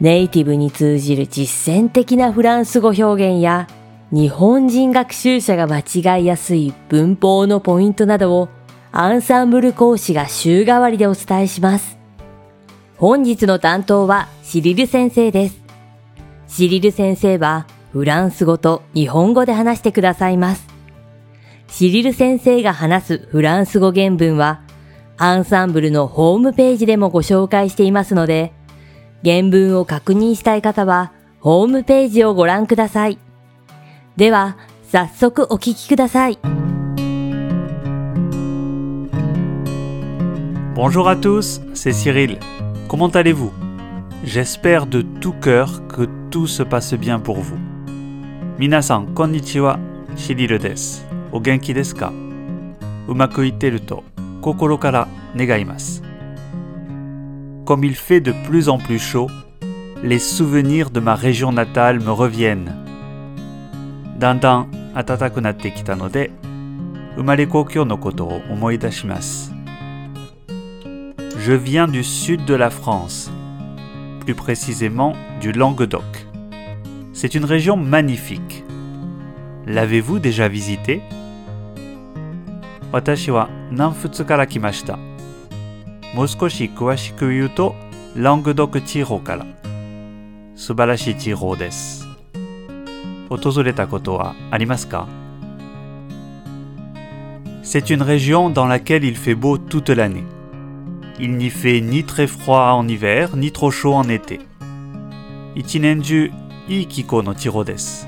ネイティブに通じる実践的なフランス語表現や日本人学習者が間違いやすい文法のポイントなどをアンサンブル講師が週替わりでお伝えします。本日の担当はシリル先生です。シリル先生はフランス語と日本語で話してくださいます。シリル先生が話すフランス語原文はアンサンブルのホームページでもご紹介していますので、原文を確認したい方は、ホームページをご覧ください。では、早速お聞きください。Bonjour à tous, c'est Cyril. Comment allez-vous J'espère de tout cœur que tout se passe bien pour vous. Minasan, konnichiwa, Cyril desu. O genki desu ka Umaku ite le to, kokoro kara negaimasu. Comme il fait de plus en plus chaud, les souvenirs de ma région natale me reviennent. だんだん暖かくなってきたので、生まれ故郷のことを思い出します。Je viens du sud de la France, plus précisément du Languedoc. C'est une région magnifique. L'avez-vous déjà visitée 私は南仏から来ました。 もう少し詳しく言うと、ラングドク地方から。素晴らしい地方です。訪れたことはありますか C'est une région dans laquelle il fait beau toute l'année. Il n'y fait ni très froid en hiver, ni trop chaud en été. 一年中いい気候の地方です。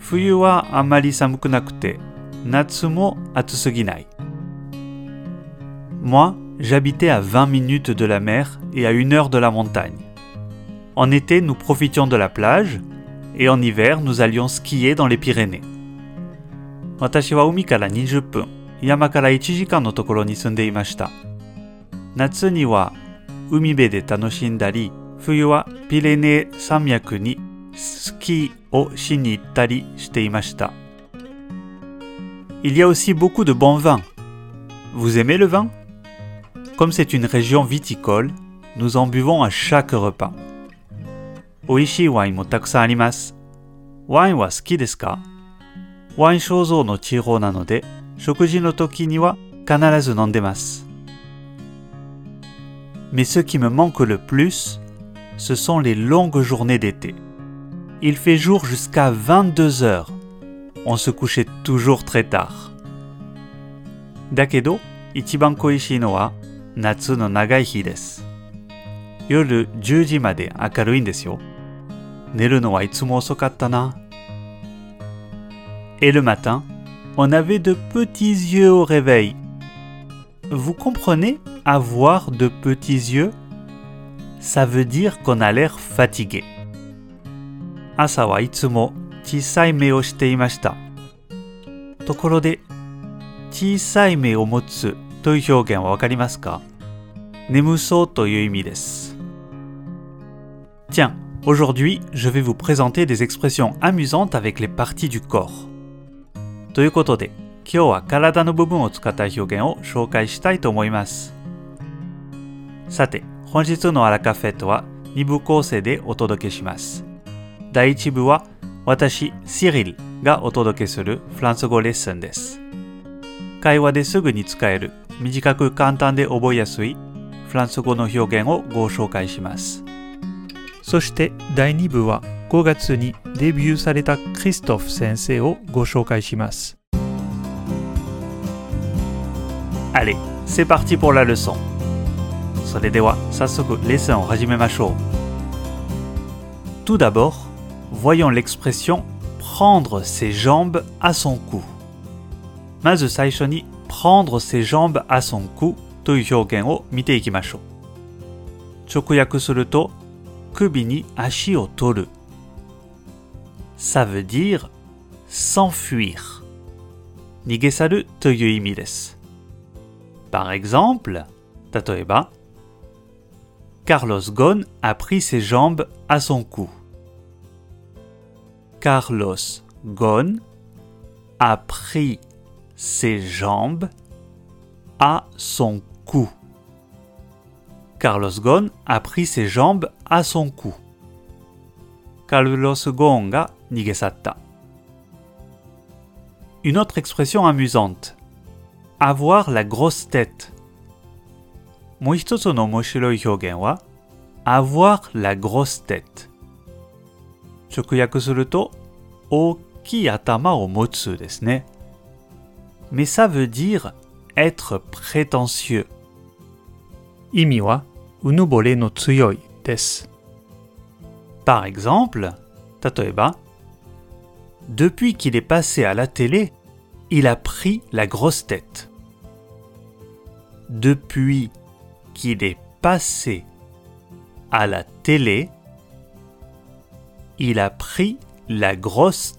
冬はあまり寒くなくて、夏も暑すぎない。Moi, j'habitais à 20 minutes de la mer et à une heure de la montagne. En été, nous profitions de la plage, et en hiver, nous allions skier dans les Pyrénées. 私は海から20分、山から1時間のところに住んでいました。夏には海辺で楽しんだり、冬はピレネー山脈にスキーをしに行ったりしていました。Il y a aussi beaucoup de bons vins. Vous aimez le vin Comme c'est une région viticole, nous en buvons à chaque repas. Oishii wine mo takusan arimasu. Wine wa suki desu. Mais ce qui me manque le plus, ce sont les longues journées d'été. Il fait jour jusqu'à 22 heures. On se couchait toujours très tard. Dakedo, ichiban koishii no 夏の長い日です。夜10時まで明るいんですよ。寝るのはいつも遅かったな。Et le matin, on avait de petits yeux au réveil. Vous comprenez avoir de petits yeux Ça veut dire qu'on a l'air fatigué. 朝はいつも小さい目をしていました。ところで、小さい目を持つという表現はわかりますか？眠そうという意味です。Tiens, aujourd'hui, je vais vous présenter des expressions amusantes avec les parties du corps. ということで、今日は体の部分を使った表現を紹介したいと思います。さて、本日のアラカフェットは2部構成でお届けします。第1部は私、シリルがお届けするフランス語レッスンです。会話ですぐに使える短く簡単で覚えやすいフランス語の表現をご紹介します。そして第2部は5月にデビューされたクリストフ先生をご紹介します。Allez, c'est parti pour la leçon. それでは早速レッスンを始めましょう。Tout d'abord, voyons l'expression prendre ses jambes à son cou. まず最初に prendre ses jambes à son cou という表現を見ていきましょう。直訳すると首に足を取る。Ça veut dire s'enfuir. 逃げ去るという意味です。Par exemple, 例えば Carlos Ghosn a pris ses jambes à son cou. Carlos Ghosn a pris ses jambes à son cou. Carlos Ghosn a pris ses jambes à son cou. Carlos Ghosn ga nigesatta. Une autre expression amusante. Avoir la grosse tête. Moihitotsu no moshiroi hyogen wa avoir la grosse tête. Chokuyaku suru to oki atama o motsu desu ne mais ça veut dire être prétentieux. Imi wa unubore no tsuyoi desu. Par exemple, tatoeba, depuis qu'il est passé à la télé, il a pris la grosse tête. Depuis qu'il est passé à la télé, il a pris la grosse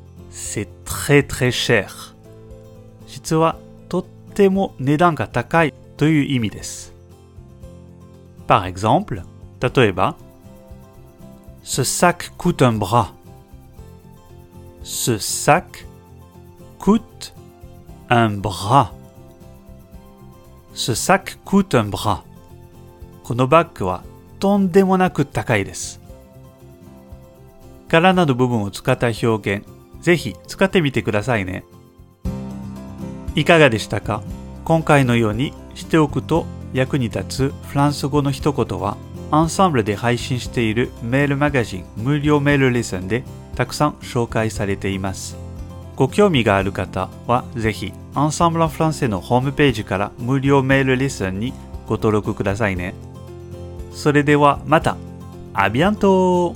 c'est très très cher。実はとっても値段が高いという意味です。Par exemple、例えば Ce sac coûte un bras. Ce sac coûte un bras. Ce sac coûte un bras. このバッグはとんでもなく高いです。体の部分を使った表現、 ぜひ使ってみてくださいね。いかがでしたか？今回のようにしておくと役に立つフランス語の一言はアンサンブルで配信しているメールマガジン無料メールレッスンでたくさん紹介されています。ご興味がある方はぜひアンサンブルフランセのホームページから無料メールレッスンにご登録くださいね。それではまた。アビアント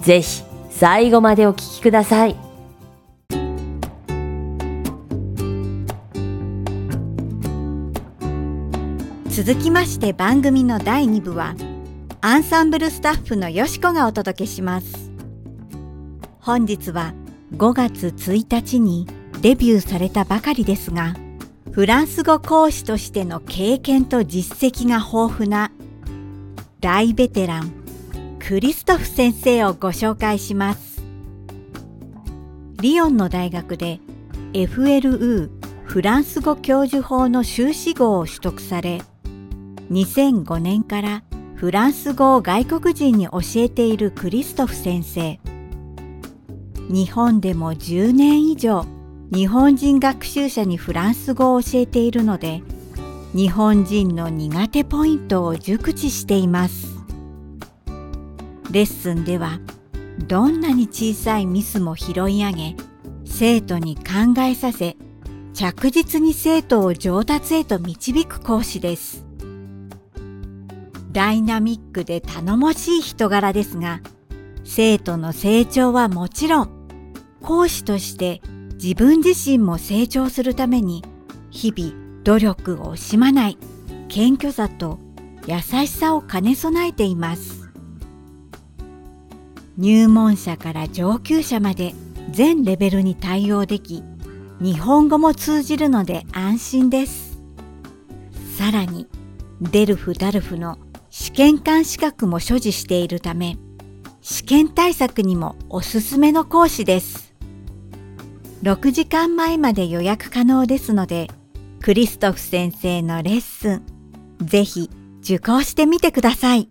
ぜひ最後までお聞きください。続きまして番組の第2部はアンサンブルスタッフのよしこがお届けします本日は5月1日にデビューされたばかりですがフランス語講師としての経験と実績が豊富な大ベテランクリストフ先生をご紹介します。リヨンの大学で FLU フランス語教授法の修士号を取得され2005年からフランス語を外国人に教えているクリストフ先生。日本でも10年以上日本人学習者にフランス語を教えているので日本人の苦手ポイントを熟知しています。レッスンではどんなに小さいミスも拾い上げ生徒に考えさせ着実に生徒を上達へと導く講師ですダイナミックで頼もしい人柄ですが、生徒の成長はもちろん、講師として自分自身も成長するために、日々努力を惜しまない謙虚さと優しさを兼ね備えています。入門者から上級者まで全レベルに対応でき、日本語も通じるので安心です。さらに、デルフ・ダルフの試験官資格も所持しているため、試験対策にもおすすめの講師です。6時間前まで予約可能ですので、クリストフ先生のレッスン、ぜひ受講してみてください。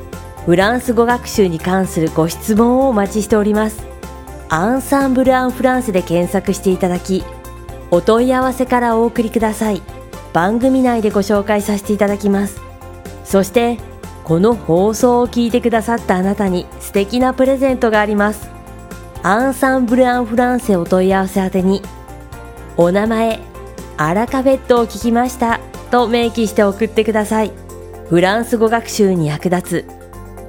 フランス語学習に関するご質問をお待ちしております。アンサンブル・アン・フランスで検索していただき、お問い合わせからお送りください。番組内でご紹介させていただきます。そして、この放送を聞いてくださったあなたに素敵なプレゼントがあります。アンサンブル・アン・フランセお問い合わせ宛てに、お名前、アラカフェットを聞きましたと明記して送ってください。フランス語学習に役立つ